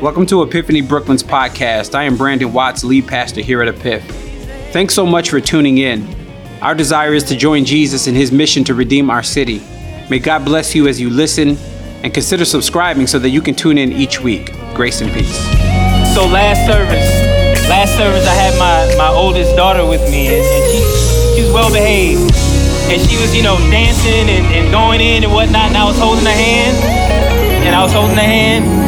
Welcome to Epiphany Brooklyn's podcast. I am Brandon Watts, lead pastor here at Epiph. Thanks so much for tuning in. Our desire is to join Jesus in his mission to redeem our city. May God bless you as you listen and consider subscribing so that you can tune in each week. Grace and peace. So last service, last service, I had my, my oldest daughter with me, and, and she, she was well behaved. And she was, you know, dancing and, and going in and whatnot, and I was holding her hand, and I was holding her hand.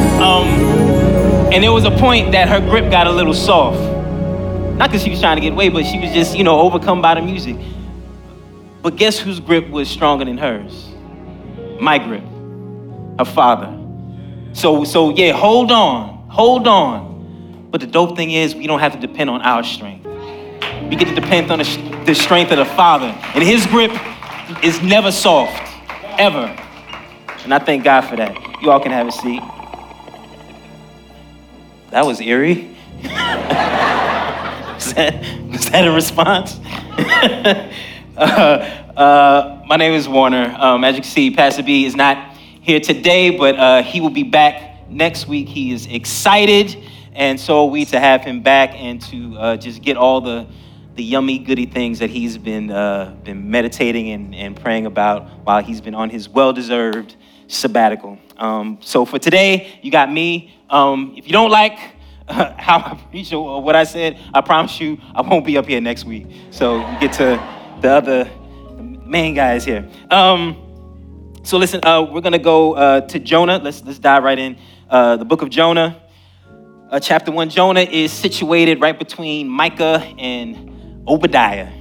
And there was a point that her grip got a little soft. Not because she was trying to get away, but she was just, you know, overcome by the music. But guess whose grip was stronger than hers? My grip, her father. So, so yeah, hold on, hold on. But the dope thing is, we don't have to depend on our strength. We get to depend on the, the strength of the Father. And His grip is never soft, ever. And I thank God for that. You all can have a seat. That was eerie. is, that, was that a response? uh, uh, my name is Warner. Um, as you can see, Pastor B is not here today, but uh, he will be back next week. He is excited, and so are we to have him back and to uh, just get all the the yummy goody things that he's been uh, been meditating and, and praying about while he's been on his well-deserved sabbatical. Um, so for today, you got me. Um, if you don't like uh, how I preach or what I said, I promise you I won't be up here next week. So get to the other main guys here. Um, so listen, uh, we're gonna go uh, to Jonah. Let's let's dive right in. Uh, the book of Jonah, uh, chapter one. Jonah is situated right between Micah and Obadiah.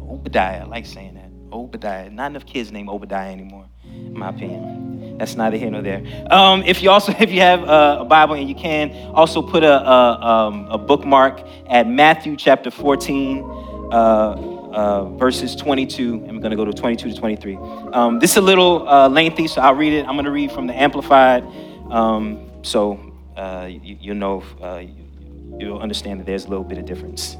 Obadiah, I like saying that. Obadiah. Not enough kids named Obadiah anymore, in my opinion. That's neither here nor there. Um, if you also, if you have uh, a Bible and you can, also put a, a, um, a bookmark at Matthew chapter 14. Uh, uh, verses 22, and we're going to go to 22 to 23. Um, this is a little uh, lengthy, so I'll read it. I'm going to read from the Amplified, um, so uh, you, will know, uh, you'll understand that there's a little bit of difference.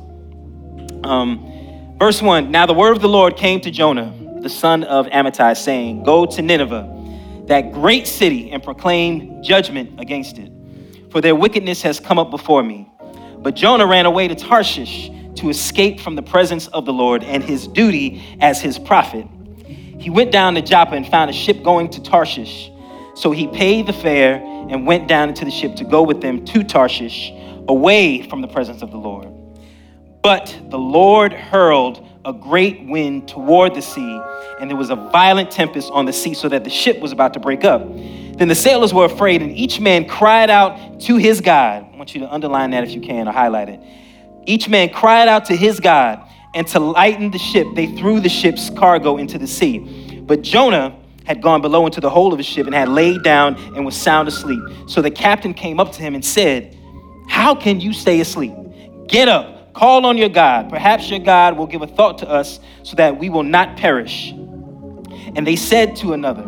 Um, verse 1 Now the word of the Lord came to Jonah, the son of Amittai, saying, Go to Nineveh, that great city, and proclaim judgment against it, for their wickedness has come up before me. But Jonah ran away to Tarshish to escape from the presence of the Lord and his duty as his prophet. He went down to Joppa and found a ship going to Tarshish. So he paid the fare and went down into the ship to go with them to Tarshish, away from the presence of the Lord. But the Lord hurled a great wind toward the sea, and there was a violent tempest on the sea, so that the ship was about to break up. Then the sailors were afraid, and each man cried out to his God. I want you to underline that if you can or highlight it. Each man cried out to his God, and to lighten the ship, they threw the ship's cargo into the sea. But Jonah had gone below into the hold of the ship and had laid down and was sound asleep. So the captain came up to him and said, How can you stay asleep? Get up, call on your God. Perhaps your God will give a thought to us so that we will not perish. And they said to another,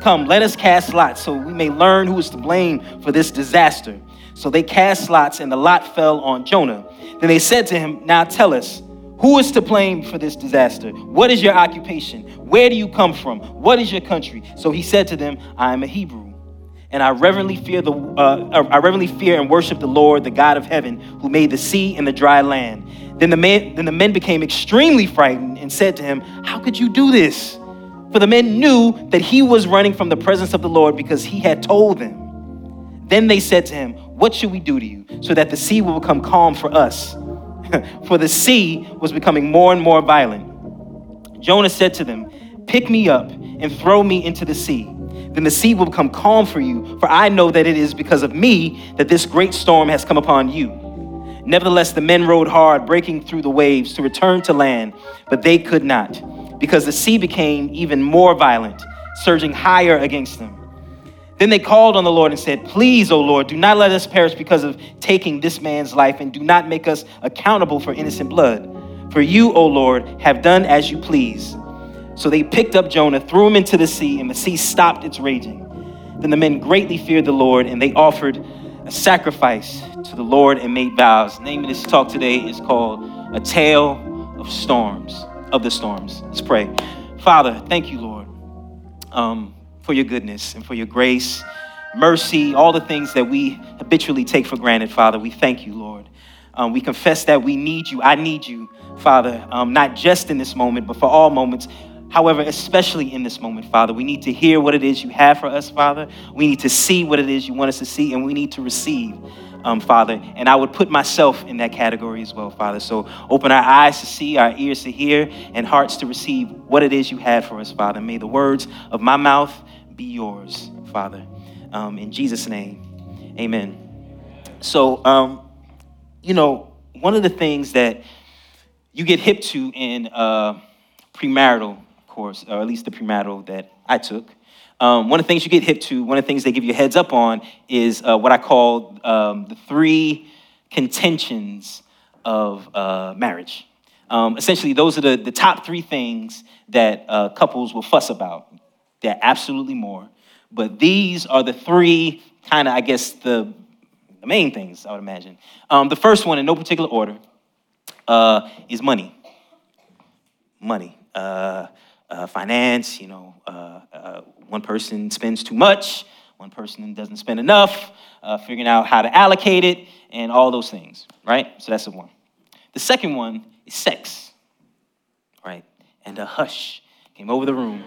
Come, let us cast lots so we may learn who is to blame for this disaster. So they cast lots, and the lot fell on Jonah. Then they said to him, Now tell us, who is to blame for this disaster? What is your occupation? Where do you come from? What is your country? So he said to them, I am a Hebrew, and I reverently fear the uh, I reverently fear and worship the Lord, the God of heaven, who made the sea and the dry land. Then the men then the men became extremely frightened and said to him, How could you do this? For the men knew that he was running from the presence of the Lord because he had told them. Then they said to him, What should we do to you so that the sea will become calm for us? for the sea was becoming more and more violent. Jonah said to them, Pick me up and throw me into the sea. Then the sea will become calm for you, for I know that it is because of me that this great storm has come upon you. Nevertheless, the men rowed hard, breaking through the waves to return to land, but they could not, because the sea became even more violent, surging higher against them. Then they called on the Lord and said, Please, O Lord, do not let us perish because of taking this man's life, and do not make us accountable for innocent blood. For you, O Lord, have done as you please. So they picked up Jonah, threw him into the sea, and the sea stopped its raging. Then the men greatly feared the Lord, and they offered a sacrifice to the Lord and made vows. The name of this talk today is called A Tale of Storms, of the Storms. Let's pray. Father, thank you, Lord. Um, for your goodness and for your grace. mercy, all the things that we habitually take for granted, Father. We thank you, Lord. Um, we confess that we need you. I need you, Father, um, not just in this moment, but for all moments. However, especially in this moment, Father, we need to hear what it is you have for us, Father. We need to see what it is you want us to see, and we need to receive, um, Father. And I would put myself in that category as well, Father. So open our eyes to see, our ears to hear, and hearts to receive what it is you have for us, Father. May the words of my mouth be yours, Father. Um, in Jesus' name, amen. So, um, you know, one of the things that you get hip to in uh, premarital course, or at least the premarital that I took. Um, one of the things you get hip to, one of the things they give you a heads up on, is uh, what I call um, the three contentions of uh, marriage. Um, essentially, those are the, the top three things that uh, couples will fuss about. There are absolutely more, but these are the three kind of, I guess, the, the main things, I would imagine. Um, the first one, in no particular order, uh, is money. Money. Uh, finance, you know, uh, uh, one person spends too much, one person doesn't spend enough, uh, figuring out how to allocate it, and all those things, right? So that's the one. The second one is sex, right? And a hush came over the room.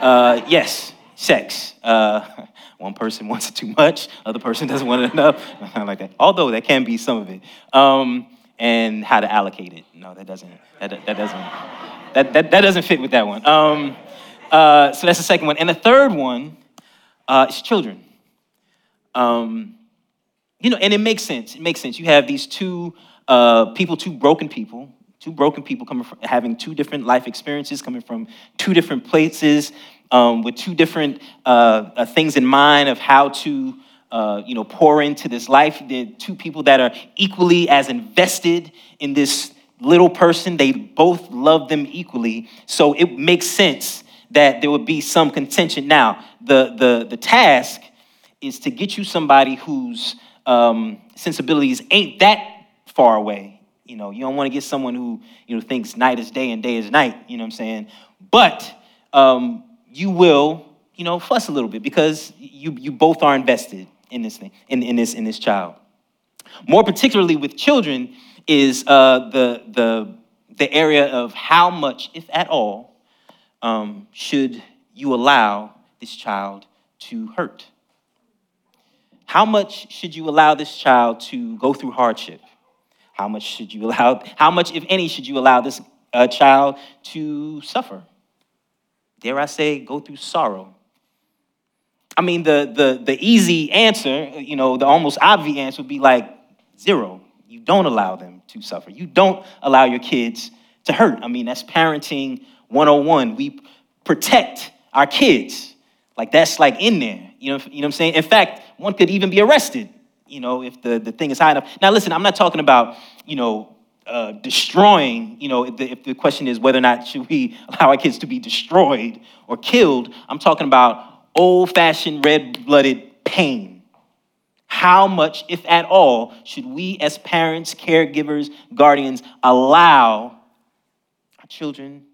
Uh, yes, sex. Uh, one person wants it too much, other person doesn't want it enough, like that. Although that can be some of it. Um, and how to allocate it. No, that doesn't. That, that doesn't that, that, that doesn't fit with that one. Um, uh, so that's the second one. And the third one uh, is children. Um, you know, and it makes sense. It makes sense. You have these two uh, people, two broken people, two broken people coming from having two different life experiences, coming from two different places, um, with two different uh, uh, things in mind of how to, uh, you know, pour into this life. The two people that are equally as invested in this little person, they both love them equally. So it makes sense that there would be some contention. Now, the, the, the task is to get you somebody whose um, sensibilities ain't that far away. You know, you don't want to get someone who, you know, thinks night is day and day is night, you know what I'm saying? But um, you will, you know, fuss a little bit because you, you both are invested in this thing, in, in, this, in this child. More particularly with children, is uh, the, the, the area of how much, if at all, um, should you allow this child to hurt? How much should you allow this child to go through hardship? How much should you allow, how much, if any, should you allow this uh, child to suffer? Dare I say, go through sorrow? I mean, the, the, the easy answer, you know, the almost obvious answer would be like zero. You don't allow them to suffer. You don't allow your kids to hurt. I mean, that's parenting 101. We protect our kids. Like that's like in there. You know, you know what I'm saying? In fact, one could even be arrested, you know, if the, the thing is high enough. Now listen, I'm not talking about, you know, uh, destroying, you know, if the, if the question is whether or not should we allow our kids to be destroyed or killed, I'm talking about old-fashioned red-blooded pain how much, if at all, should we as parents, caregivers, guardians allow our children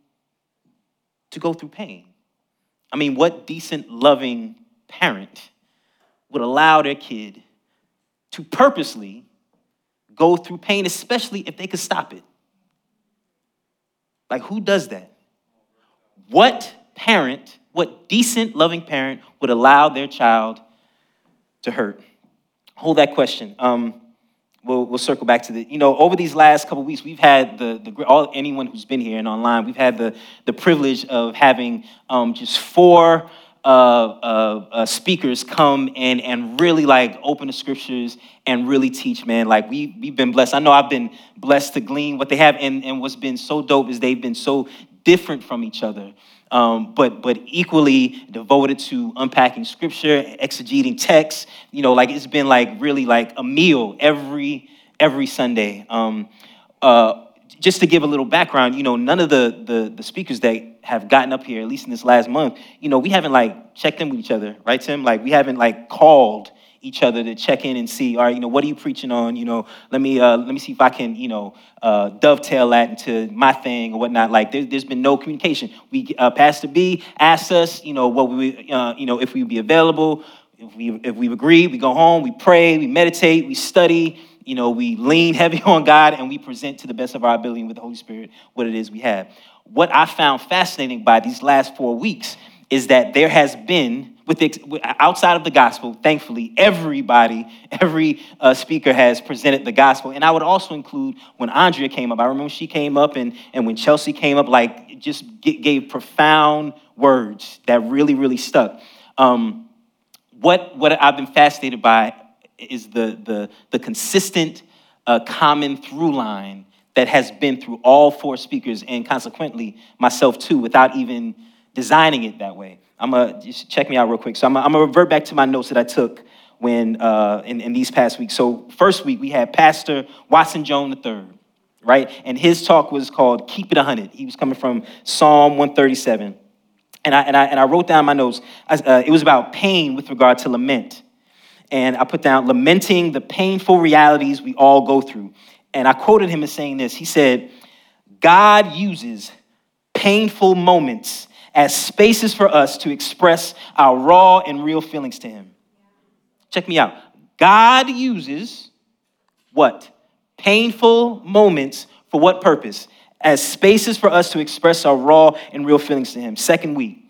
to go through pain? I mean, what decent, loving parent would allow their kid to purposely go through pain, especially if they could stop it? Like, who does that? What parent, what decent, loving parent would allow their child to hurt? Hold that question. Um, we'll, we'll circle back to the, you know, over these last couple weeks, we've had the, the all, anyone who's been here and online, we've had the, the privilege of having um, just four uh, uh, uh, speakers come and, and really like open the scriptures and really teach, man. Like we, we've been blessed. I know I've been blessed to glean what they have. And, and what's been so dope is they've been so different from each other um, but but equally devoted to unpacking scripture, exegeting text. You know, like it's been like really like a meal every every Sunday. Um, uh, just to give a little background, you know, none of the, the the speakers that have gotten up here, at least in this last month, you know, we haven't like checked in with each other, right, Tim? Like we haven't like called each other to check in and see, all right, you know, what are you preaching on? You know, let me uh, let me see if I can, you know, uh, dovetail that into my thing or whatnot. Like, there, has been no communication. We uh, Pastor B asked us, you know, what we, uh, you know, if we would be available. If, we, if we've agreed, we go home, we pray, we meditate, we study, you know, we lean heavy on God, and we present to the best of our ability with the Holy Spirit what it is we have. What I found fascinating by these last four weeks is that there has been with the, outside of the gospel, thankfully, everybody, every uh, speaker has presented the gospel. And I would also include when Andrea came up. I remember she came up, and, and when Chelsea came up, like just gave profound words that really, really stuck. Um, what, what I've been fascinated by is the, the, the consistent, uh, common through line that has been through all four speakers, and consequently, myself too, without even designing it that way. I'm gonna check me out real quick. So I'm gonna, revert back to my notes that I took when uh, in, in these past weeks. So first week we had Pastor Watson Jones III, right? And his talk was called "Keep It 100." He was coming from Psalm 137, and I and I and I wrote down my notes. Uh, it was about pain with regard to lament, and I put down lamenting the painful realities we all go through. And I quoted him as saying this. He said, "God uses painful moments." As spaces for us to express our raw and real feelings to Him. Check me out. God uses what? Painful moments for what purpose? As spaces for us to express our raw and real feelings to Him. Second week,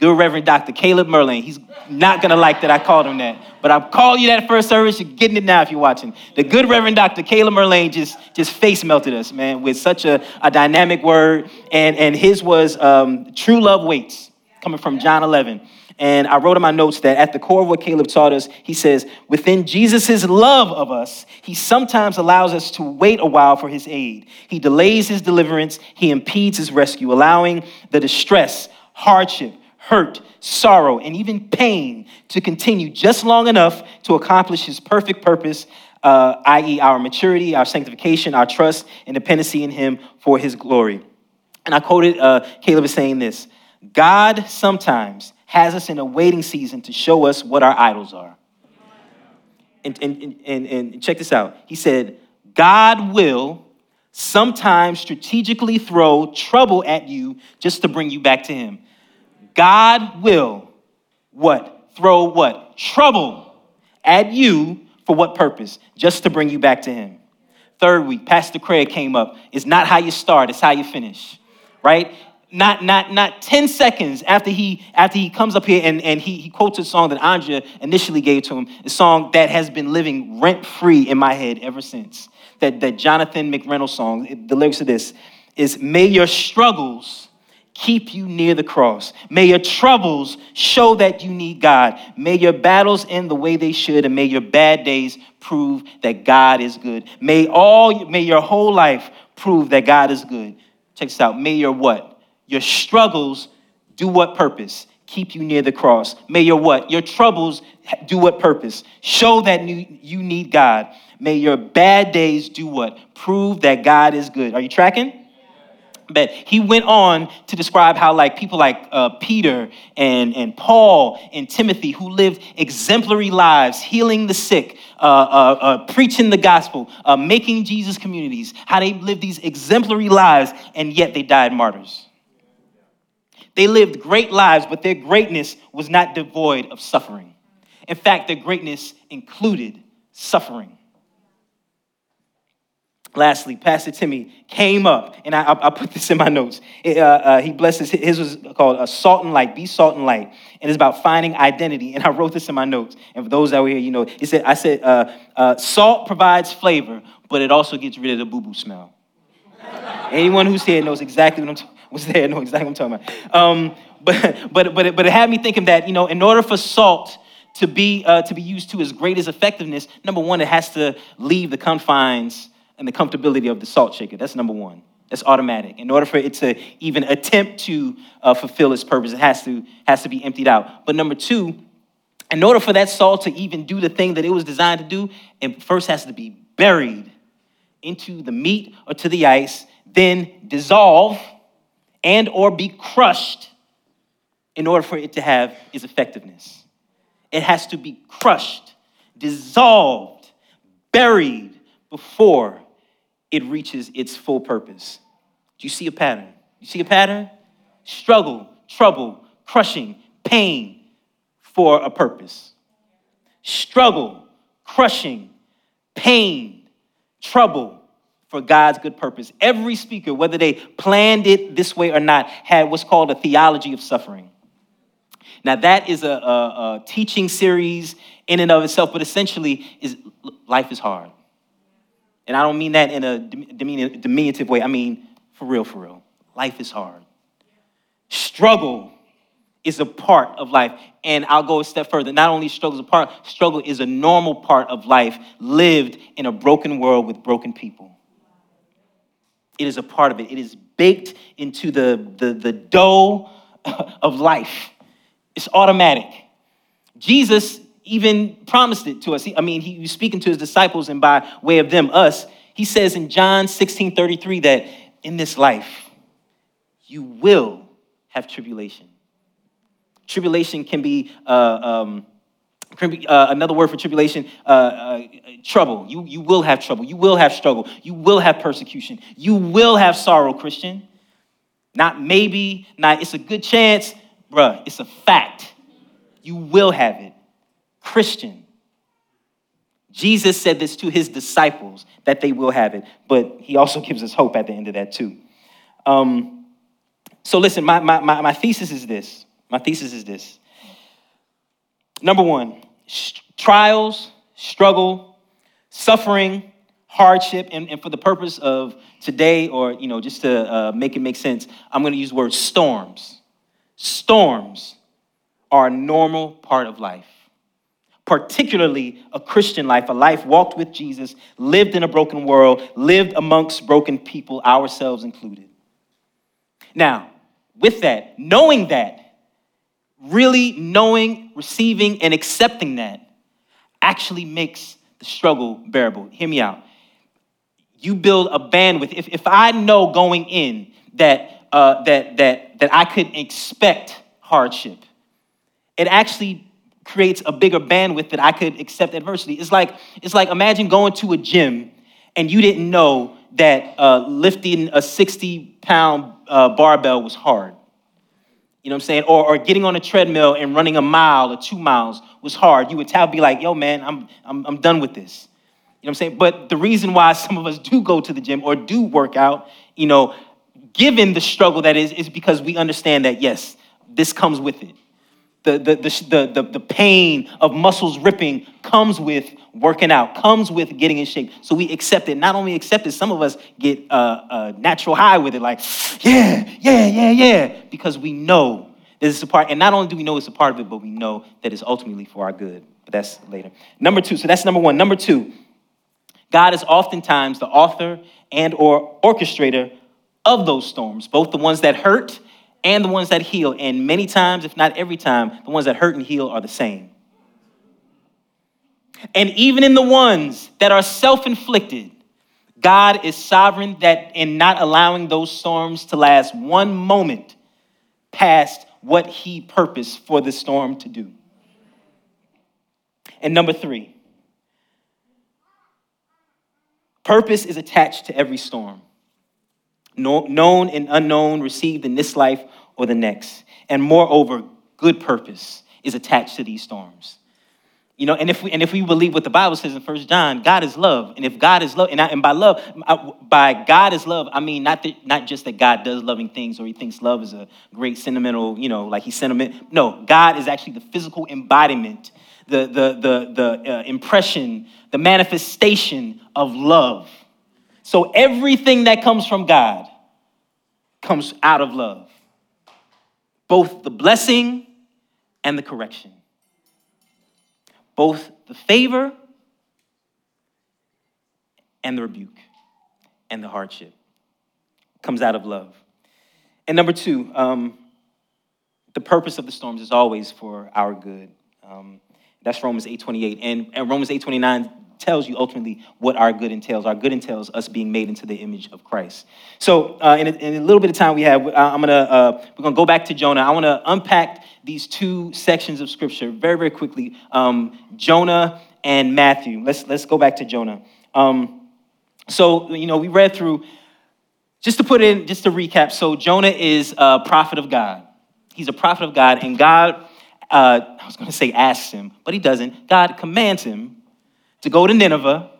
good Reverend Dr. Caleb Merlin. He's not gonna like that I called him that, but I'm calling you that first service. You're getting it now if you're watching. The good Reverend Dr. Caleb Merlin just, just face melted us, man, with such a, a dynamic word. And, and his was um, True Love Waits, coming from John 11. And I wrote in my notes that at the core of what Caleb taught us, he says, within Jesus' love of us, he sometimes allows us to wait a while for his aid. He delays his deliverance, he impedes his rescue, allowing the distress, hardship, hurt, sorrow, and even pain to continue just long enough to accomplish his perfect purpose, uh, i.e., our maturity, our sanctification, our trust and dependency in him for his glory. And I quoted uh, Caleb as saying this God sometimes has us in a waiting season to show us what our idols are. And, and, and, and check this out. He said, God will sometimes strategically throw trouble at you just to bring you back to Him. God will what? Throw what? Trouble at you for what purpose? Just to bring you back to Him. Third week, Pastor Craig came up. It's not how you start, it's how you finish, right? Not, not, not 10 seconds after he, after he comes up here and, and he, he quotes a song that Andrea initially gave to him, a song that has been living rent free in my head ever since. That, that Jonathan McReynolds song, the lyrics of this is May your struggles keep you near the cross. May your troubles show that you need God. May your battles end the way they should, and may your bad days prove that God is good. May all may your whole life prove that God is good. Check this out. May your what? Your struggles do what purpose? Keep you near the cross. May your what? Your troubles do what purpose? Show that you, you need God. May your bad days do what? Prove that God is good. Are you tracking? But he went on to describe how, like, people like uh, Peter and, and Paul and Timothy, who lived exemplary lives, healing the sick, uh, uh, uh preaching the gospel, uh, making Jesus communities, how they lived these exemplary lives, and yet they died martyrs. They lived great lives, but their greatness was not devoid of suffering. In fact, their greatness included suffering. Lastly, Pastor Timmy came up, and I, I put this in my notes. It, uh, uh, he blesses his his was called a salt and light. Be salt and light, and it's about finding identity. And I wrote this in my notes. And for those that were here, you know, it said I said uh, uh salt provides flavor, but it also gets rid of the boo boo smell. Anyone who's here knows exactly what I'm t- was there knows exactly what I'm talking about. Um, but but but it, but it had me thinking that you know, in order for salt to be uh, to be used to its greatest effectiveness, number one, it has to leave the confines and the comfortability of the salt shaker. That's number one. That's automatic. In order for it to even attempt to uh, fulfill its purpose, it has to, has to be emptied out. But number two, in order for that salt to even do the thing that it was designed to do, it first has to be buried into the meat or to the ice, then dissolve and or be crushed in order for it to have its effectiveness. It has to be crushed, dissolved, buried before it reaches its full purpose. Do you see a pattern? You see a pattern? Struggle, trouble, crushing, pain for a purpose. struggle, crushing, pain, trouble for God's good purpose. Every speaker, whether they planned it this way or not, had what's called a theology of suffering. Now, that is a, a, a teaching series in and of itself, but essentially, is life is hard. And I don't mean that in a diminutive way. I mean, for real, for real. Life is hard. Struggle is a part of life. And I'll go a step further. Not only struggle is a part, struggle is a normal part of life lived in a broken world with broken people. It is a part of it. It is baked into the, the, the dough of life. It's automatic. Jesus even promised it to us. I mean, he was speaking to his disciples, and by way of them, us. He says in John 16 33 that in this life, you will have tribulation. Tribulation can be, uh, um, can be uh, another word for tribulation, uh, uh, trouble. You, you will have trouble. You will have struggle. You will have persecution. You will have sorrow, Christian. Not maybe, not it's a good chance, bruh, it's a fact. You will have it. Christian. Jesus said this to his disciples that they will have it, but he also gives us hope at the end of that, too. Um, so, listen, my, my, my, my thesis is this my thesis is this. Number one, sh- trials, struggle, suffering, hardship, and, and for the purpose of today, or you know, just to uh, make it make sense, I'm going to use the word storms. Storms are a normal part of life, particularly a Christian life, a life walked with Jesus, lived in a broken world, lived amongst broken people, ourselves included. Now, with that, knowing that, really knowing, receiving, and accepting that actually makes the struggle bearable. Hear me out. You build a bandwidth. If, if I know going in that, uh, that, that, that I could expect hardship, it actually creates a bigger bandwidth that I could accept adversity. It's like, it's like imagine going to a gym and you didn't know that uh, lifting a 60 pound uh, barbell was hard. You know what I'm saying? Or, or getting on a treadmill and running a mile or two miles was hard. You would tell, be like, yo, man, I'm, I'm, I'm done with this. You know what I'm saying? But the reason why some of us do go to the gym or do work out, you know, given the struggle that is, is because we understand that, yes, this comes with it. The, the, the, the, the, pain of muscles ripping comes with working out, comes with getting in shape. So we accept it. Not only accept it, some of us get a, a natural high with it, like, yeah, yeah, yeah, yeah, because we know this is a part. And not only do we know it's a part of it, but we know that it's ultimately for our good. But that's later. Number two, so that's number one. Number two, God is oftentimes the author and or orchestrator of those storms, both the ones that hurt and the ones that heal. And many times, if not every time, the ones that hurt and heal are the same. And even in the ones that are self inflicted, God is sovereign that in not allowing those storms to last one moment past what he purposed for the storm to do. And number three, purpose is attached to every storm known and unknown, received in this life or the next. And moreover, good purpose is attached to these storms. You know, and if we and if we believe what the Bible says in First John, God is love, and if God is love, and, I, and by love, I, by God is love, I mean not that, not just that God does loving things or He thinks love is a great sentimental, you know, like He's sentiment. No, God is actually the physical embodiment, the the the the uh, impression, the manifestation of love. So everything that comes from God comes out of love, both the blessing and the correction, both the favor and the rebuke and the hardship comes out of love. And number two, um, the purpose of the storms is always for our good. Um, that's Romans 8.28. And, and Romans 8.29 tells you ultimately what our good entails. Our good entails us being made into the image of Christ. So, uh, in, a, in, a, little bit of time we have, uh, I'm gonna uh, we're gonna go back to Jonah. I want to unpack these two sections of Scripture very very quickly. Um, Jonah and Matthew. Let's let's go back to Jonah. Um, so you know we read through. Just to put in, just to recap. So Jonah is a prophet of God. He's a prophet of God, and God uh, I was going to say asks him, but he doesn't. God commands him to go to Nineveh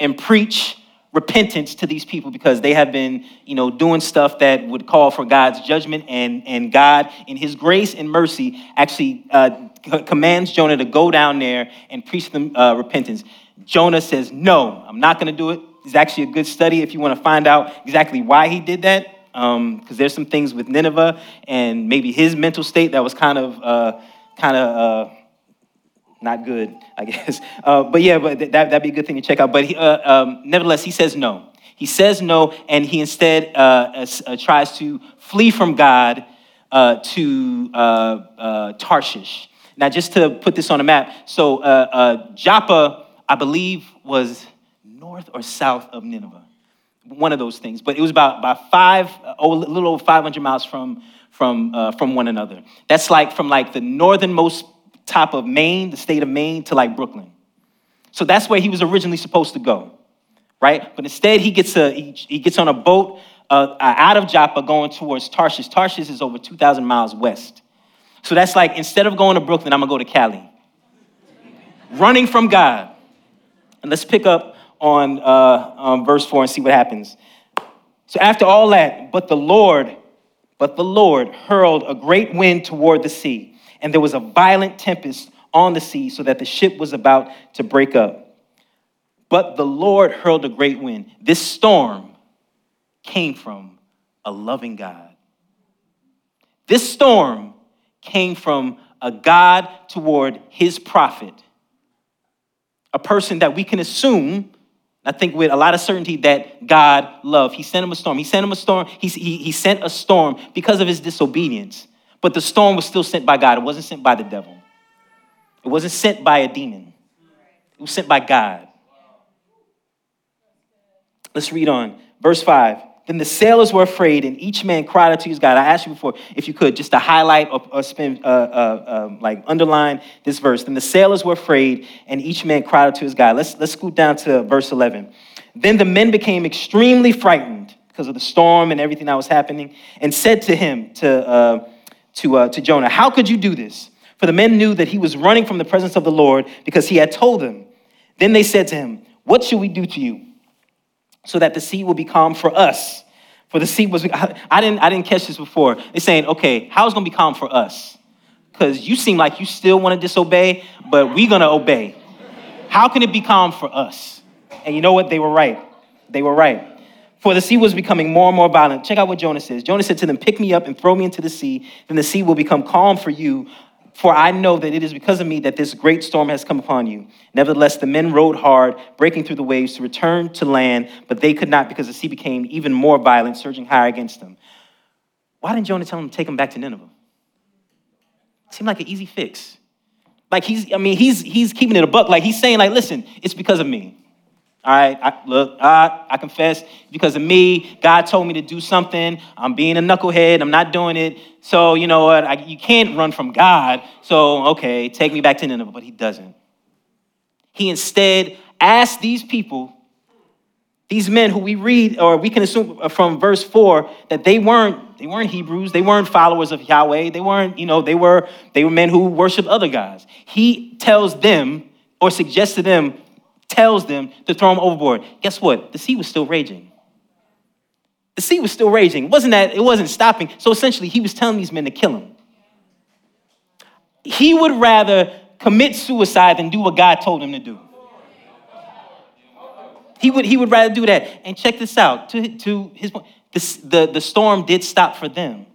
and preach repentance to these people because they have been, you know, doing stuff that would call for God's judgment. And, and God, in his grace and mercy, actually uh, commands Jonah to go down there and preach them uh, repentance. Jonah says, No, I'm not going to do it. It's actually a good study if you want to find out exactly why he did that. Because um, there's some things with Nineveh and maybe his mental state that was kind of, uh, kind of, uh, not good, I guess. Uh, but yeah, but that, that'd be a good thing to check out. But he, uh, um, nevertheless, he says no. He says no, and he instead uh, uh tries to flee from God uh, to uh, Tarshish. Now, just to put this on a map, so Joppa, I believe, was north or south of Nineveh. One of those things. But it was about, about five, oh, a little over 500 miles from, from, from one another. That's like from like the northernmost top of Maine, the state of Maine, to like Brooklyn. So that's where he was originally supposed to go, right? But instead, he gets, a, he, he gets on a boat uh, out of Joppa going towards Tarshish. Tarshish is over 2,000 miles west. So that's like, instead of going to Brooklyn, I'm gonna go to Cali. Running from God. And let's pick up on uh, um, verse 4 and see what happens. So after all that, but the Lord, but the Lord hurled a great wind toward the sea and there was a violent tempest on the sea, so that the ship was about to break up. But the Lord hurled a great wind. This storm came from a loving God. This storm came from a God toward his prophet, a person that we can assume, I think with a lot of certainty, that God loved. He sent him a storm. He sent him a storm. He, he, he sent a storm because of his disobedience. But the storm was still sent by God. It wasn't sent by the devil. It wasn't sent by a demon. It was sent by God. Let's read on. Verse 5. Then the sailors were afraid, and each man cried out to his God. I asked you before, if you could, just to highlight or, or uh, uh, uh, like underline this verse. Then the sailors were afraid, and each man cried out to his God. Let's, let's scoot down to verse 11. Then the men became extremely frightened because of the storm and everything that was happening, and said to him, to, uh, to, uh, to Jonah, How could you do this? For the men knew that he was running from the presence of the Lord because he had told them. Then they said to him, What should we do to you so that the sea will be calm for us? For the sea was, I didn't, I didn't catch this before. They're saying, Okay, how's it going to be calm for us? Because you seem like you still want to disobey, but we're going to obey. How can it be calm for us? And you know what? They were right. They were right. For the sea was becoming more and more violent. Check out what Jonah says. Jonah said to them, Pick me up and throw me into the sea, then the sea will become calm for you. For I know that it is because of me that this great storm has come upon you. Nevertheless, the men rowed hard, breaking through the waves to return to land, but they could not because the sea became even more violent, surging higher against them. Why didn't Jonah tell them to take them back to Nineveh? It seemed like an easy fix. Like he's, I mean, he's he's keeping it a buck. Like he's saying, like, listen, it's because of me. All right, I, look, I, I confess because of me. God told me to do something. I'm being a knucklehead. I'm not doing it. So, you know what? I, you can't run from God. So, okay, take me back to Nineveh. But he doesn't. He instead asked these people, these men who we read, or we can assume from verse 4, that they weren't, they weren't Hebrews. They weren't followers of Yahweh. They weren't, you know, they were, they were men who worshiped other gods. He tells them or suggests to them tells them to throw him overboard. Guess what? The sea was still raging. The sea was still raging. It wasn't that it wasn't stopping. So essentially, he was telling these men to kill him. He would rather commit suicide than do what God told him to do. He would, he would rather do that. And check this out. To, to his point, the, the storm did stop for them.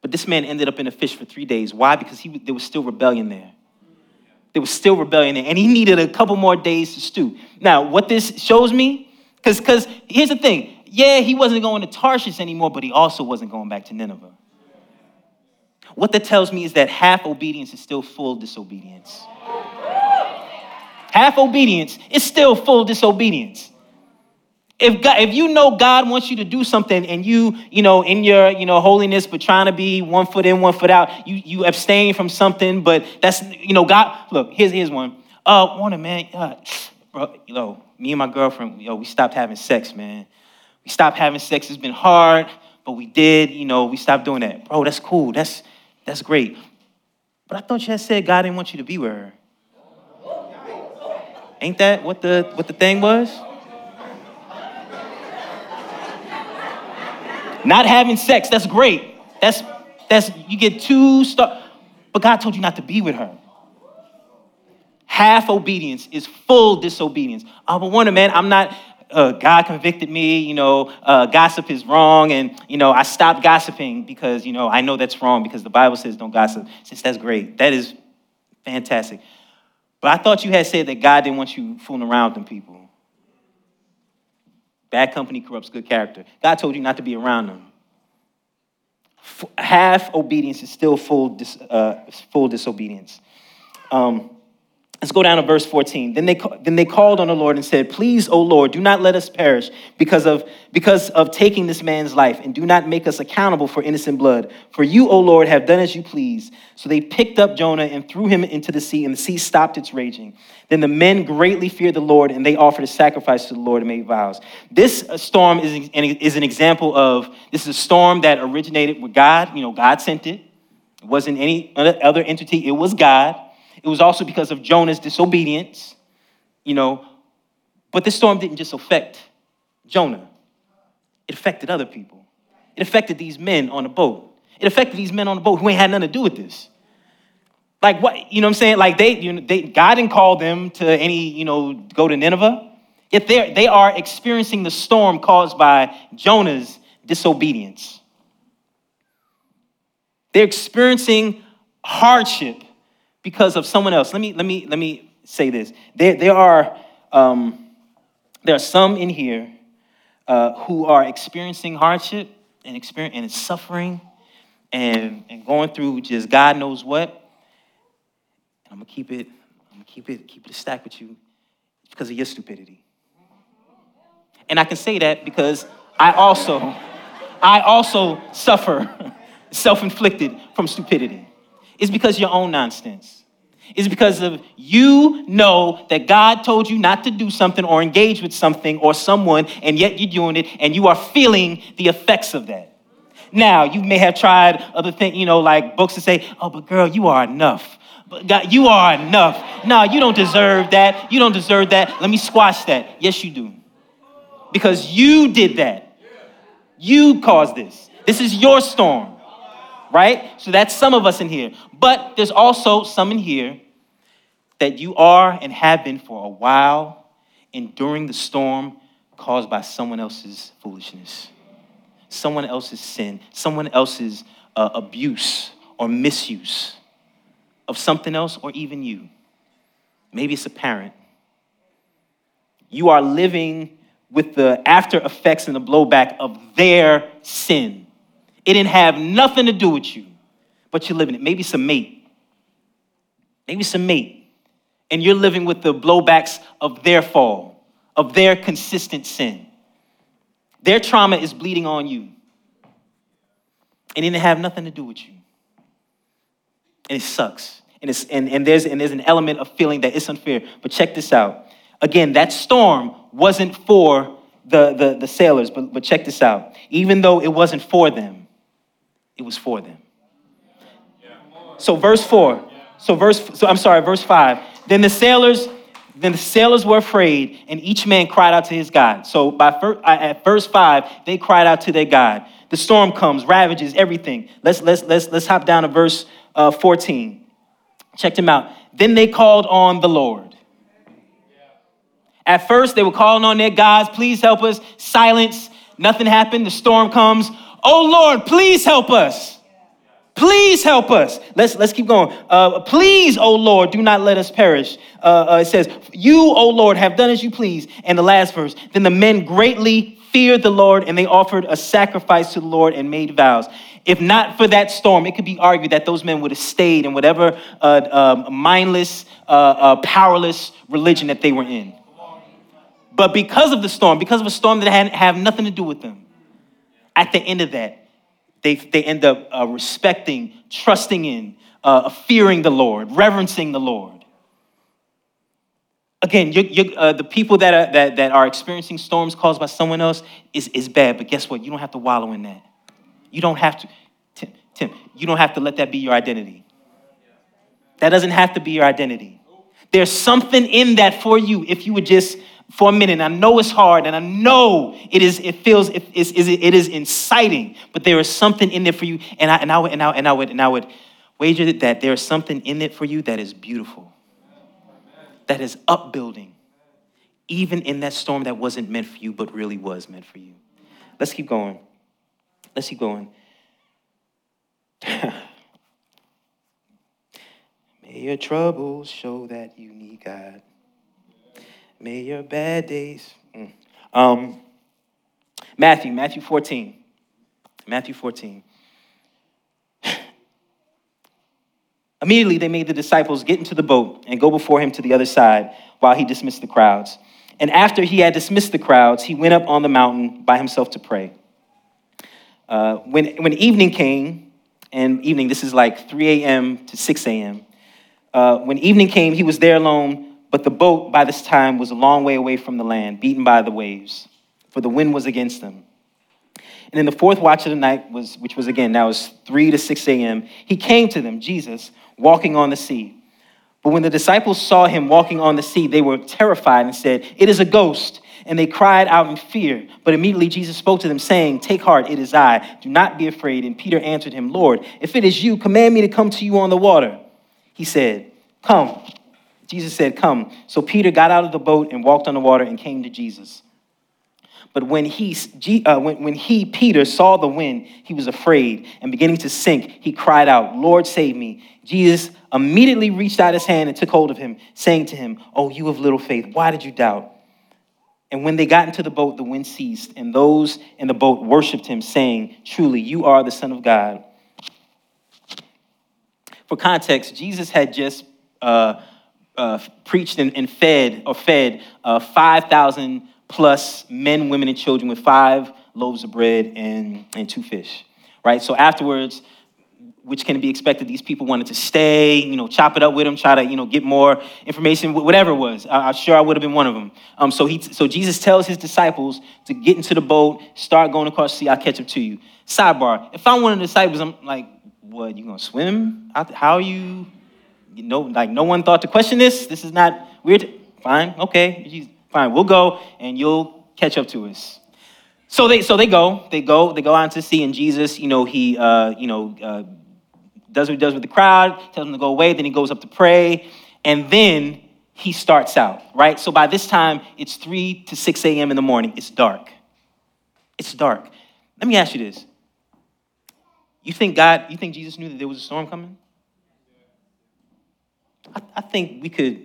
But this man ended up in a fish for three days. Why? Because he, there was still rebellion there. There was still rebellion and he needed a couple more days to stew. Now, what this shows me, because because here's the thing, yeah, he wasn't going to Tarshish anymore, but he also wasn't going back to Nineveh. What that tells me is that half obedience is still full disobedience. Half obedience is still full disobedience. If, God, if you know God wants you to do something and you, you know, in your, you know, holiness, but trying to be one foot in, one foot out, you, you abstain from something, but that's, you know, God, look, here's, here's one. Uh, Warner, man, uh, bro, you know, me and my girlfriend, yo, we stopped having sex, man. We stopped having sex. It's been hard, but we did, you know, we stopped doing that. Bro, that's cool. That's, that's great. But I thought you had said God didn't want you to be with her. Ain't that what the what the thing was? Not having sex, that's great. That's that's you get two star. But God told you not to be with her. Half obedience is full disobedience. I'm a wonder, man, I'm not. Uh, God convicted me, you know, uh, gossip is wrong, and you know, I stopped gossiping because you know I know that's wrong because the Bible says don't gossip. Since that's great, that is fantastic. But I thought you had said that God didn't want you fooling around with them people. Bad company corrupts good character. God told you not to be around them. Half obedience is still full, dis, uh, full disobedience. Um, Let's go down to verse 14. Then they, then they called on the Lord and said, Please, O Lord, do not let us perish because of, because of taking this man's life, and do not make us accountable for innocent blood. For you, O Lord, have done as you please. So they picked up Jonah and threw him into the sea, and the sea stopped its raging. Then the men greatly feared the Lord, and they offered a sacrifice to the Lord and made vows. This uh, storm is an, is an example of this is a storm that originated with God. You know, God sent it. It wasn't any other entity, it was God. It was also because of Jonah's disobedience, you know. But this storm didn't just affect Jonah, it affected other people. It affected these men on the boat. It affected these men on the boat who ain't had nothing to do with this. Like what, you know what I'm saying? Like they, you know, they God didn't call them to any, you know, go to Nineveh. Yet they they are experiencing the storm caused by Jonah's disobedience. They're experiencing hardship because of someone else. Let me, let me, let me say this. There, there, are, um, there are some in here uh, who are experiencing hardship and, experience, and suffering and, and going through just God knows what. And I'm gonna keep it, I'm gonna keep it, keep it a stack with you because of your stupidity. And I can say that because I also, I also suffer self-inflicted from stupidity. It's because your own nonsense. It's because of you know that God told you not to do something or engage with something or someone, and yet you're doing it, and you are feeling the effects of that. Now, you may have tried other things, you know, like books to say, oh, but girl, you are enough. But God, you are enough. No, you don't deserve that. You don't deserve that. Let me squash that. Yes, you do. Because you did that. You caused this. This is your storm right? So that's some of us in here. But there's also some in here that you are and have been for a while enduring the storm caused by someone else's foolishness, someone else's sin, someone else's uh, abuse or misuse of something else or even you. Maybe it's a parent. You are living with the after effects and the blowback of their sin. It didn't have nothing to do with you, but you're living it. Maybe some mate. Maybe some mate. And you're living with the blowbacks of their fall, of their consistent sin. Their trauma is bleeding on you. And it didn't have nothing to do with you. And it sucks. And, it's, and, and, there's, and there's an element of feeling that it's unfair. But check this out. Again, that storm wasn't for the, the, the sailors, but, but check this out. Even though it wasn't for them, it was for them. So verse 4. So verse so I'm sorry, verse 5. Then the sailors then the sailors were afraid and each man cried out to his God. So by first, at verse 5, they cried out to their God. The storm comes, ravages everything. Let's let's let's let's hop down to verse uh, 14. Check them out. Then they called on the Lord. At first, they were calling on their gods, please help us. Silence. Nothing happened. The storm comes. Oh Lord, please help us. Please help us. Let's, let's keep going. Uh, please, oh Lord, do not let us perish. Uh, uh, it says, You, oh Lord, have done as you please. And the last verse, then the men greatly feared the Lord and they offered a sacrifice to the Lord and made vows. If not for that storm, it could be argued that those men would have stayed in whatever uh, um, mindless, uh, uh, powerless religion that they were in. But because of the storm, because of a storm that had have nothing to do with them, at the end of that, they, they end up uh, respecting, trusting in, uh, fearing the Lord, reverencing the Lord. Again, you, you, uh, the people that are, that, that are experiencing storms caused by someone else is, is bad, but guess what? You don't have to wallow in that. You don't have to, Tim, Tim, you don't have to let that be your identity. That doesn't have to be your identity. There's something in that for you if you would just for a minute. And I know it's hard, and I know it is. It feels it is. It is inciting, but there is something in there for you. And I and I would and I, and I would and I would wager that there is something in it for you that is beautiful, that is upbuilding, even in that storm that wasn't meant for you, but really was meant for you. Let's keep going. Let's keep going. May your troubles show that you need God. May your bad days. Mm. Um, Matthew, Matthew 14. Matthew 14. Immediately, they made the disciples get into the boat and go before him to the other side while he dismissed the crowds. And after he had dismissed the crowds, he went up on the mountain by himself to pray. Uh, when, when evening came, and evening, this is like 3 a.m. to 6 a.m., uh, when evening came, he was there alone, but the boat by this time was a long way away from the land, beaten by the waves, for the wind was against them. And in the fourth watch of the night, was, which was again, now it was 3 to 6 a.m., he came to them, Jesus, walking on the sea. But when the disciples saw him walking on the sea, they were terrified and said, It is a ghost. And they cried out in fear. But immediately Jesus spoke to them, saying, Take heart, it is I. Do not be afraid. And Peter answered him, Lord, if it is you, command me to come to you on the water. He said, Come. Jesus said, Come. So Peter got out of the boat and walked on the water and came to Jesus. But when he, uh, when, when he, Peter, saw the wind, he was afraid and beginning to sink, he cried out, Lord, save me. Jesus immediately reached out his hand and took hold of him, saying to him, Oh, you of little faith, why did you doubt? And when they got into the boat, the wind ceased, and those in the boat worshiped him, saying, Truly, you are the Son of God. For context, Jesus had just uh, uh, preached and, and, fed or fed uh, 5,000 plus men, women, and children with five loaves of bread and, and two fish, right? So afterwards, which can be expected, these people wanted to stay, you know, chop it up with them, try to, you know, get more information, whatever it was. I, am sure I would have been one of them. Um, so, he, so Jesus tells his disciples to get into the boat, start going across the sea, I'll catch up to you. Sidebar, if I'm one of the disciples, I'm like, what, you gonna swim? How are you, know, like no one thought to question this? This is not weird? Fine, okay, fine, we'll go and you'll catch up to us. So they, so they go, they go, they go out to sea, and Jesus, you know, he, uh, you know, uh, does what he does with the crowd, tells them to go away, then he goes up to pray, and then he starts out, right? So by this time, it's 3 to 6 a.m. in the morning. It's dark. It's dark. Let me ask you this you think God, you think Jesus knew that there was a storm coming? I, I think we could,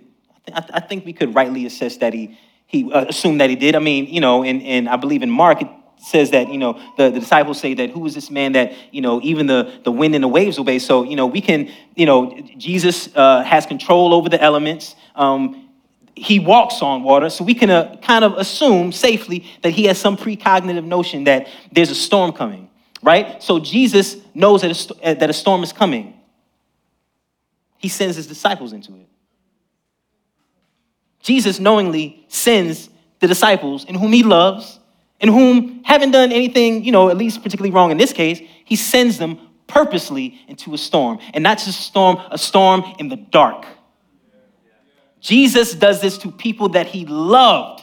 I, th- I, think we could rightly assess that he, he uh, assumed that he did. I mean, you know, and, and I believe in Mark, it says that, you know, the, the disciples say that who is this man that, you know, even the, the wind and the waves obey. So, you know, we can, you know, Jesus uh, has control over the elements. Um, he walks on water, so we can uh, kind of assume safely that he has some precognitive notion that there's a storm coming right? So Jesus knows that a, st- that a storm is coming. He sends his disciples into it. Jesus knowingly sends the disciples in whom he loves, in whom haven't done anything, you know, at least particularly wrong in this case, he sends them purposely into a storm. And not just a storm, a storm in the dark. Jesus does this to people that he loved.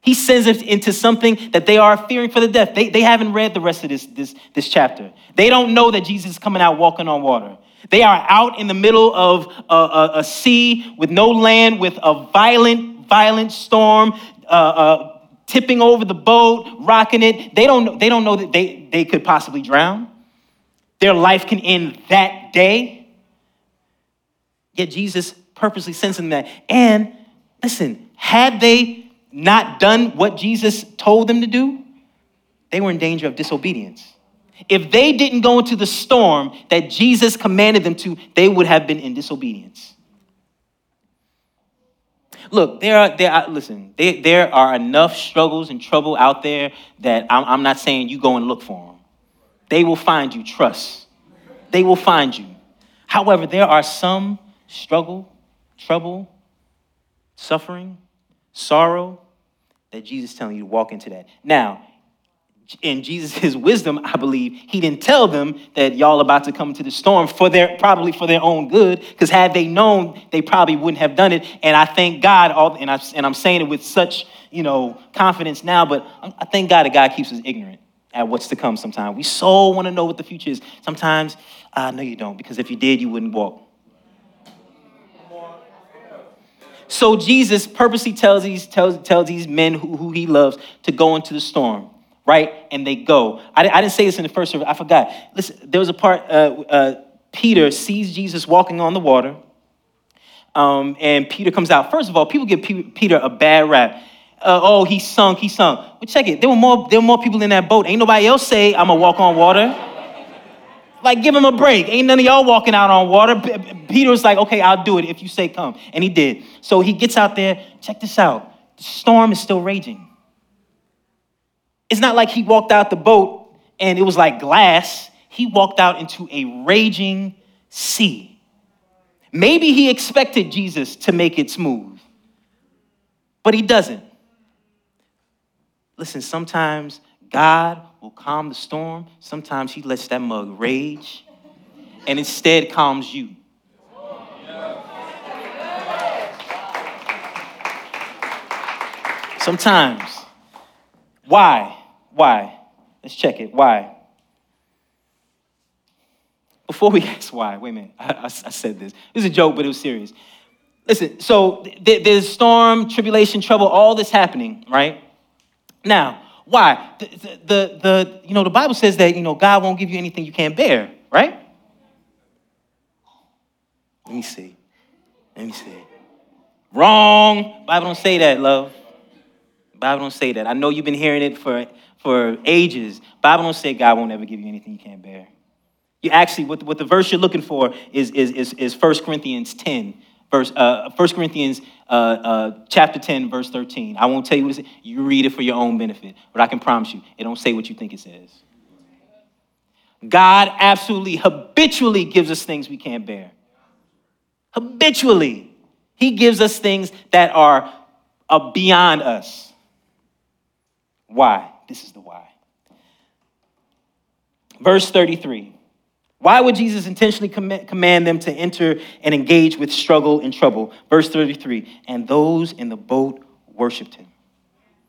He sends it into something that they are fearing for the death. They, they haven't read the rest of this, this, this chapter. They don't know that Jesus is coming out walking on water. They are out in the middle of a, a, a sea with no land, with a violent, violent storm, uh, uh, tipping over the boat, rocking it. They don't, they don't know that they, they could possibly drown. Their life can end that day. Yet Jesus purposely sends them that. And listen, had they not done what Jesus told them to do, they were in danger of disobedience. If they didn't go into the storm that Jesus commanded them to, they would have been in disobedience. Look, there are, there are listen, there, there are enough struggles and trouble out there that I'm, I'm not saying you go and look for them. They will find you, trust. They will find you. However, there are some struggle, trouble, suffering, sorrow, that Jesus is telling you to walk into that. Now, in Jesus' wisdom, I believe, he didn't tell them that y'all about to come to the storm for their probably for their own good. Because had they known, they probably wouldn't have done it. And I thank God, all and I and I'm saying it with such you know confidence now, but I thank God that God keeps us ignorant at what's to come. Sometimes we so want to know what the future is. Sometimes, uh, no, you don't, because if you did, you wouldn't walk. So Jesus purposely tells these tells tells these men who, who he loves to go into the storm right? And they go. I, I didn't say this in the first service. I forgot. Listen, there was a part, uh, uh, Peter sees Jesus walking on the water. Um, and Peter comes out. First of all, people give P- Peter a bad rap. Uh, oh, he sunk, he sunk. Well, check it. There were more. There were more people in that boat. Ain't nobody else say I'm gonna walk on water. Like, give him a break. Ain't none of y'all walking out on water. P- Peter was like, okay, I'll do it if you say come, and he did. So he gets out there. Check this out. The storm is still raging. It's not like he walked out the boat and it was like glass. He walked out into a raging sea. Maybe he expected Jesus to make it smooth, but he doesn't. Listen, sometimes God will calm the storm, sometimes he lets that mug rage and instead calms you. Sometimes. Why? Why? Let's check it. Why? Before we ask why, wait a minute. I, I, I said this. It was a joke, but it was serious. Listen, so th- there's storm, tribulation, trouble, all this happening, right? Now, why? The, the, the, the, you know, the Bible says that, you know, God won't give you anything you can't bear, right? Let me see. Let me see. Wrong. Bible don't say that, love. Bible don't say that. I know you've been hearing it for for ages. Bible don't say God won't ever give you anything you can't bear. You actually, what, what the verse you're looking for is, is, is, is 1 Corinthians 10, verse, uh, 1 Corinthians uh, uh, chapter 10, verse 13. I won't tell you what it says. You read it for your own benefit. But I can promise you, it don't say what you think it says. God absolutely, habitually gives us things we can't bear. Habitually. He gives us things that are, are beyond us. Why? This is the why. Verse 33. Why would Jesus intentionally command them to enter and engage with struggle and trouble? Verse 33 And those in the boat worshiped him,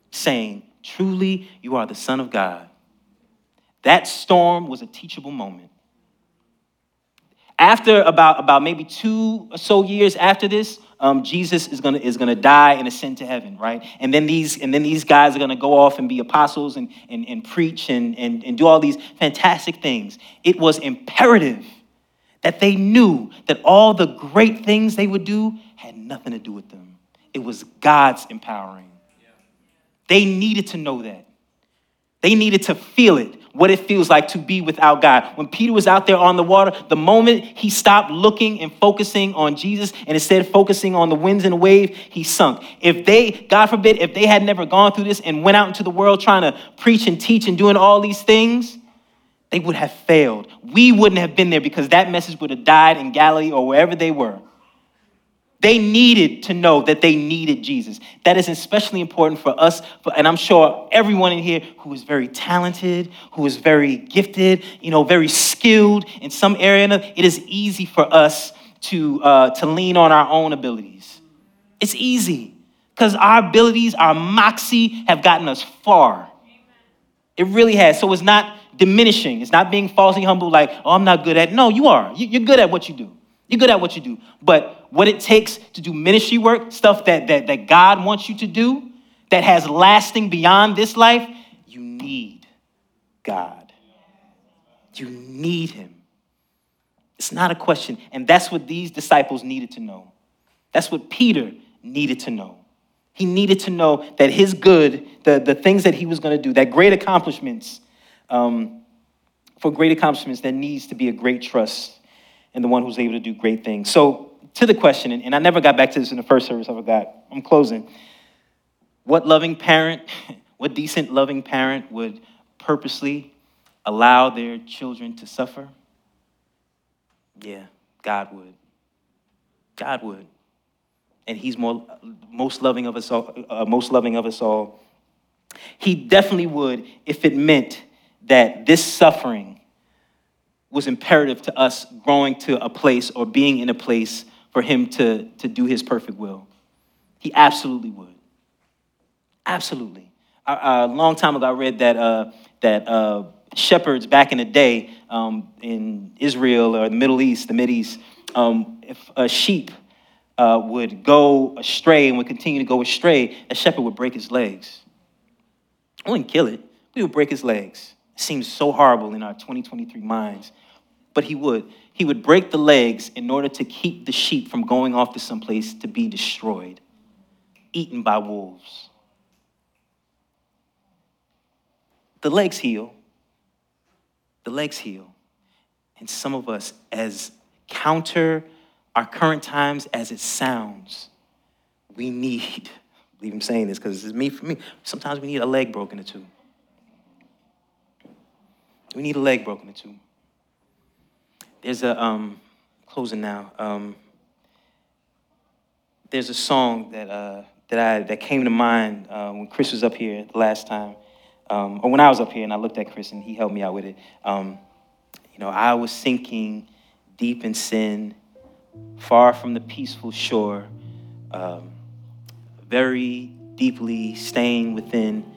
saying, Truly, you are the Son of God. That storm was a teachable moment. After about, about maybe two or so years after this, um, Jesus is gonna is gonna die and ascend to heaven, right? And then these and then these guys are gonna go off and be apostles and and, and preach and, and, and do all these fantastic things. It was imperative that they knew that all the great things they would do had nothing to do with them. It was God's empowering. They needed to know that. They needed to feel it what it feels like to be without God. When Peter was out there on the water, the moment he stopped looking and focusing on Jesus and instead focusing on the winds and the wave, he sunk. If they, God forbid, if they had never gone through this and went out into the world trying to preach and teach and doing all these things, they would have failed. We wouldn't have been there because that message would have died in Galilee or wherever they were. They needed to know that they needed Jesus. That is especially important for us, and I'm sure everyone in here who is very talented, who is very gifted, you know, very skilled in some area. It is easy for us to, uh, to lean on our own abilities. It's easy because our abilities, our moxie, have gotten us far. It really has. So it's not diminishing. It's not being falsely humble, like, oh, I'm not good at. No, you are. You're good at what you do. You're good at what you do. But what it takes to do ministry work, stuff that, that, that God wants you to do, that has lasting beyond this life, you need God. You need Him. It's not a question. And that's what these disciples needed to know. That's what Peter needed to know. He needed to know that his good, the, the things that he was going to do, that great accomplishments, um, for great accomplishments, there needs to be a great trust and the one who's able to do great things. So, to the question, and I never got back to this in the first service, I forgot. I'm closing. What loving parent, what decent loving parent would purposely allow their children to suffer? Yeah, God would. God would. And he's more, most loving of us all, uh, most loving of us all. He definitely would if it meant that this suffering was imperative to us growing to a place or being in a place for him to, to do his perfect will. He absolutely would. Absolutely. A, a long time ago, I read that, uh, that uh, shepherds back in the day um, in Israel or the Middle East, the East, um, if a sheep uh, would go astray and would continue to go astray, a shepherd would break his legs. I wouldn't kill it, we would break his legs. Seems so horrible in our 2023 minds, but he would. He would break the legs in order to keep the sheep from going off to someplace to be destroyed, eaten by wolves. The legs heal. The legs heal. And some of us, as counter our current times as it sounds, we need, I believe I'm saying this because it's me for me, sometimes we need a leg broken or two. We need a leg broken or two. There's a, um, closing now, um, there's a song that, uh, that, I, that came to mind uh, when Chris was up here the last time, um, or when I was up here and I looked at Chris and he helped me out with it. Um, you know, I was sinking deep in sin, far from the peaceful shore, um, very deeply staying within,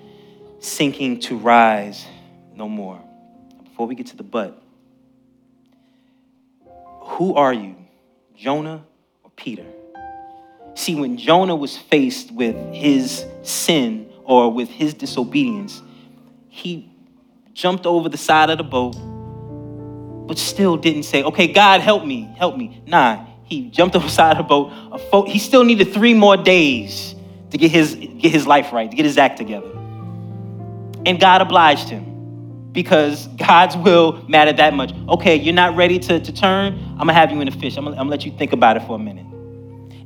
sinking to rise no more. Before we get to the but, who are you, Jonah or Peter? See, when Jonah was faced with his sin or with his disobedience, he jumped over the side of the boat, but still didn't say, Okay, God, help me, help me. Nah, he jumped over the side of the boat. He still needed three more days to get his, get his life right, to get his act together. And God obliged him because God's will mattered that much. Okay, you're not ready to, to turn. I'm gonna have you in the fish. I'm gonna, I'm gonna let you think about it for a minute.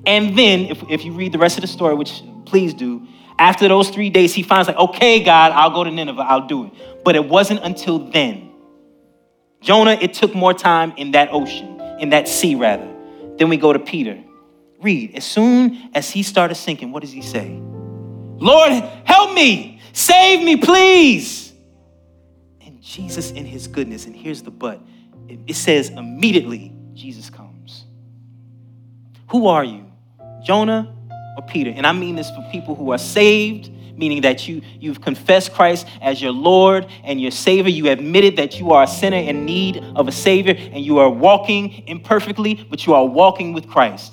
And then, if, if you read the rest of the story, which please do, after those three days, he finds like, okay, God, I'll go to Nineveh, I'll do it. But it wasn't until then. Jonah, it took more time in that ocean, in that sea rather. Then we go to Peter. Read. As soon as he started sinking, what does he say? Lord, help me, save me, please. Jesus in his goodness, and here's the but it says immediately Jesus comes. Who are you, Jonah or Peter? And I mean this for people who are saved, meaning that you, you've confessed Christ as your Lord and your Savior. You admitted that you are a sinner in need of a Savior, and you are walking imperfectly, but you are walking with Christ.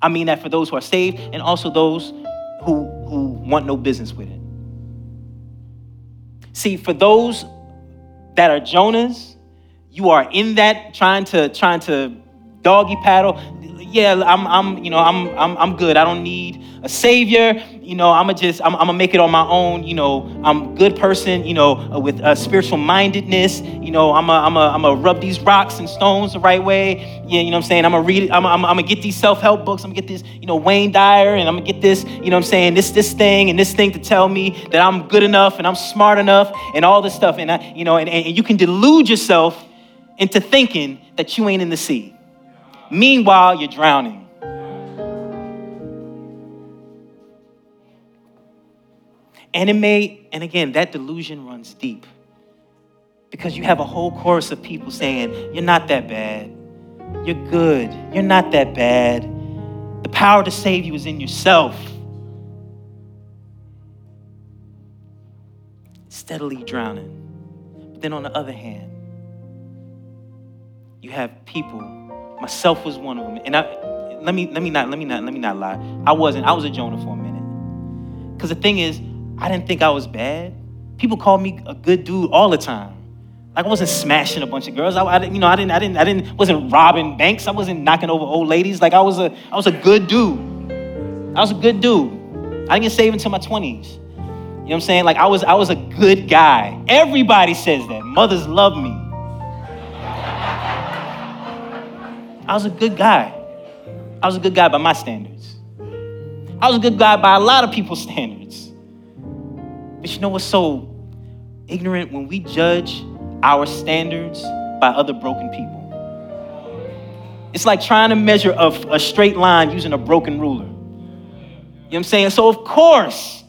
I mean that for those who are saved and also those who, who want no business with it. See, for those that are Jonahs, you are in that trying to trying to doggy paddle. Yeah, I'm I'm you know I'm I'm I'm good. I don't need a savior. You know, I'm gonna just I'm, I'm gonna make it on my own. You know, I'm a good person. You know, uh, with uh, spiritual mindedness. You know, I'm a, I'm a, I'm gonna rub these rocks and stones the right way. Yeah, you know what I'm saying. I'm gonna read. I'm, I'm, I'm gonna get these self help books. I'm gonna get this. You know, Wayne Dyer, and I'm gonna get this. You know what I'm saying. This this thing and this thing to tell me that I'm good enough and I'm smart enough and all this stuff. And I, you know, and, and you can delude yourself into thinking that you ain't in the sea. Meanwhile, you're drowning. May, and again, that delusion runs deep because you have a whole chorus of people saying, You're not that bad. You're good. You're not that bad. The power to save you is in yourself. Steadily drowning. But then on the other hand, you have people, myself was one of them. And I, let me let me not let me not let me not lie. I wasn't. I was a Jonah for a minute. Because the thing is, I didn't think I was bad. People called me a good dude all the time. Like I wasn't smashing a bunch of girls. I, I you know, I didn't, I didn't, I didn't, wasn't robbing banks. I wasn't knocking over old ladies. Like I was a, I was a good dude. I was a good dude. I didn't get saved until my 20s. You know what I'm saying? Like I was, I was a good guy. Everybody says that. Mothers love me. I was a good guy. I was a good guy by my standards. I was a good guy by a lot of people's standards. But you know what's so ignorant when we judge our standards by other broken people? It's like trying to measure a, a straight line using a broken ruler. You know what I'm saying? So, of course,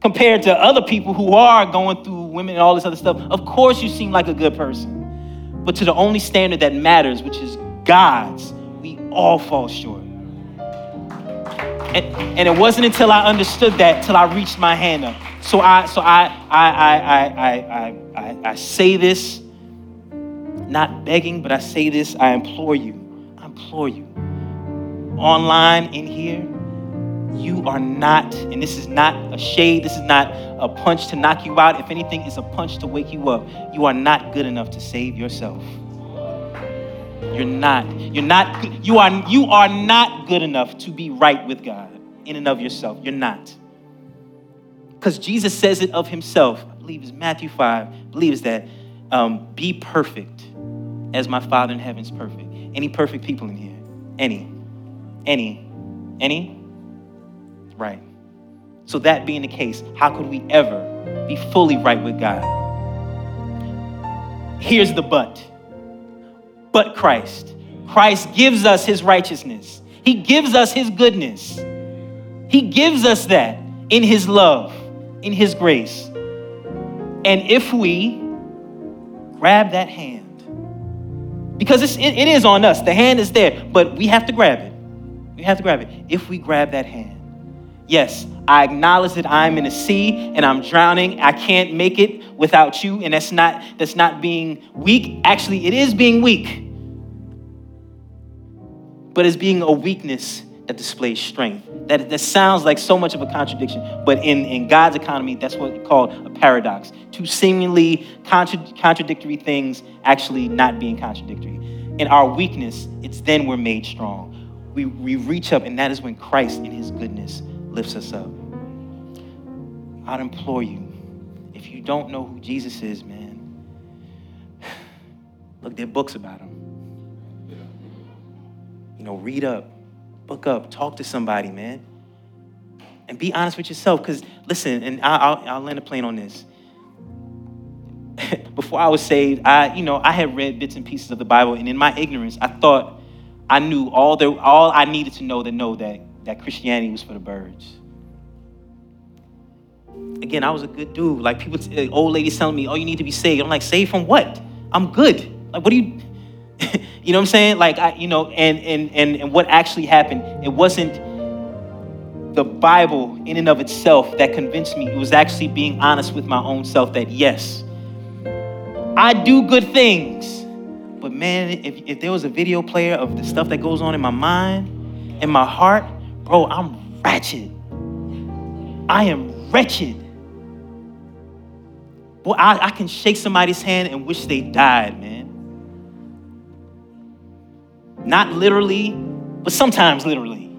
compared to other people who are going through women and all this other stuff. Of course, you seem like a good person. But to the only standard that matters, which is God's, we all fall short. And, and it wasn't until I understood that till I reached my hand up. So I so I I I I I I, I say this, not begging, but I say this, I implore you, I implore you. Online in here, you are not, and this is not a shade, this is not a punch to knock you out. If anything, it's a punch to wake you up. You are not good enough to save yourself. You're not. You're not you are you are not good enough to be right with God in and of yourself. You're not. Because Jesus says it of himself. I believe it's Matthew 5. I believe it's that um, be perfect as my Father in heaven's perfect. Any perfect people in here? Any? Any? Any? Right. So, that being the case, how could we ever be fully right with God? Here's the but. But Christ. Christ gives us his righteousness, he gives us his goodness. He gives us that in his love, in his grace. And if we grab that hand, because it, it is on us, the hand is there, but we have to grab it. We have to grab it. If we grab that hand, Yes, I acknowledge that I'm in a sea and I'm drowning. I can't make it without you, and that's not that's not being weak. Actually, it is being weak. But it's being a weakness that displays strength. That, that sounds like so much of a contradiction, but in, in God's economy, that's what we call a paradox. Two seemingly contra- contradictory things actually not being contradictory. In our weakness, it's then we're made strong. We, we reach up, and that is when Christ, in his goodness, lifts us up. I'd implore you, if you don't know who Jesus is, man, look, there are books about him. You know, read up, book up, talk to somebody, man. And be honest with yourself, because listen, and I'll, I'll land a plane on this. Before I was saved, I, you know, I had read bits and pieces of the Bible, and in my ignorance, I thought I knew all the all I needed to know to know that that Christianity was for the birds. Again, I was a good dude. Like people, old ladies telling me, "Oh, you need to be saved." I'm like, "Saved from what? I'm good." Like, what do you? you know what I'm saying? Like, I, you know, and and and and what actually happened? It wasn't the Bible in and of itself that convinced me. It was actually being honest with my own self that yes, I do good things. But man, if, if there was a video player of the stuff that goes on in my mind, in my heart, Bro, I'm wretched. I am wretched. Boy, I, I can shake somebody's hand and wish they died, man. Not literally, but sometimes literally.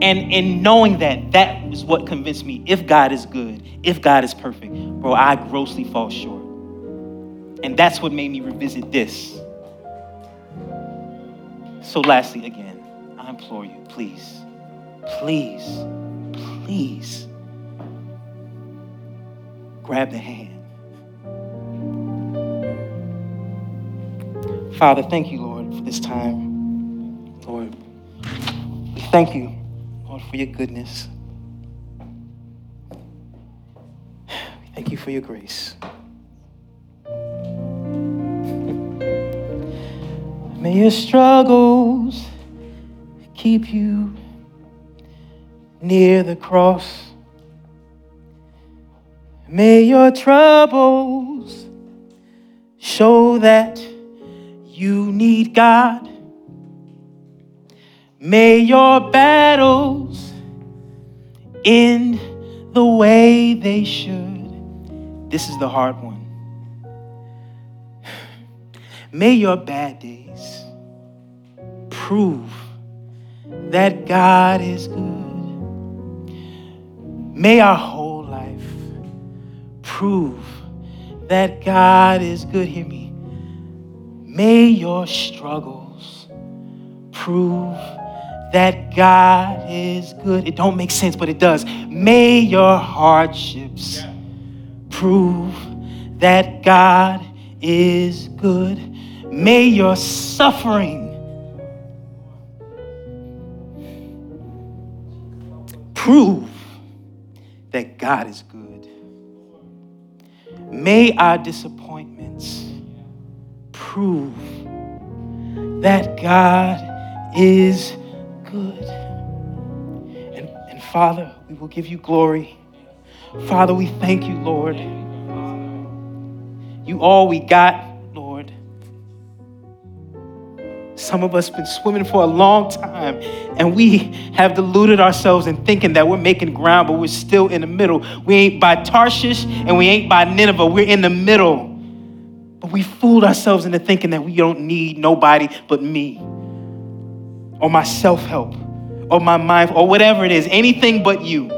And in knowing that, that was what convinced me if God is good, if God is perfect, bro, I grossly fall short. And that's what made me revisit this. So, lastly, again, implore you, please, please, please grab the hand. Father, thank you, Lord, for this time. Lord, we thank you, Lord, for your goodness. We thank you for your grace. May your struggles keep you near the cross. May your troubles show that you need God. May your battles end the way they should. This is the hard one. May your bad days prove that God is good. May our whole life prove that God is good. Hear me. May your struggles prove that God is good. It don't make sense, but it does. May your hardships prove that God is good. May your suffering prove that God is good. May our disappointments prove that God is good. And, and Father, we will give you glory. Father, we thank you, Lord. You all we got, Some of us been swimming for a long time, and we have deluded ourselves in thinking that we're making ground, but we're still in the middle. We ain't by Tarshish and we ain't by Nineveh. We're in the middle. But we fooled ourselves into thinking that we don't need nobody but me, or my self help, or my mind, or whatever it is, anything but you.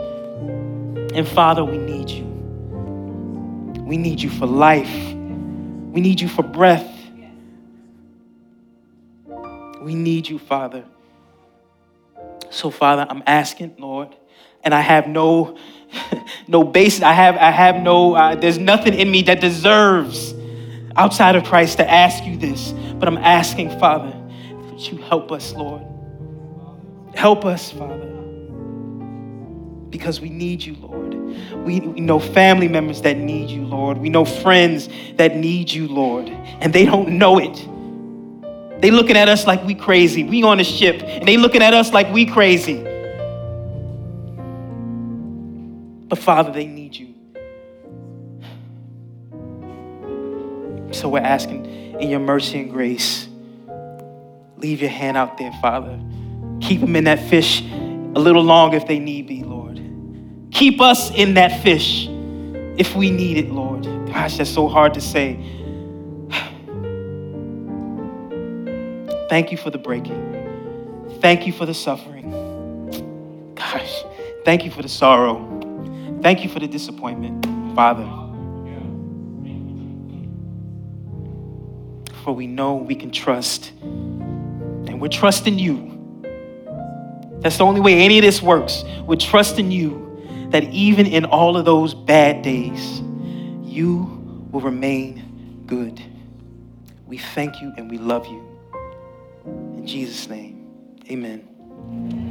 And Father, we need you. We need you for life. We need you for breath. We need you, Father. So, Father, I'm asking, Lord, and I have no no basis. I have I have no. Uh, there's nothing in me that deserves outside of Christ to ask you this. But I'm asking, Father, that you help us, Lord. Help us, Father, because we need you, Lord. We, we know family members that need you, Lord. We know friends that need you, Lord, and they don't know it. They looking at us like we crazy. We on a ship, and they looking at us like we crazy. But Father, they need you. So we're asking in your mercy and grace, leave your hand out there, Father. Keep them in that fish a little longer if they need be, Lord. Keep us in that fish if we need it, Lord. Gosh, that's so hard to say. Thank you for the breaking. Thank you for the suffering. Gosh, thank you for the sorrow. Thank you for the disappointment, Father. For we know we can trust, and we're trusting you. That's the only way any of this works. We're trusting you that even in all of those bad days, you will remain good. We thank you and we love you. Jesus' name, amen.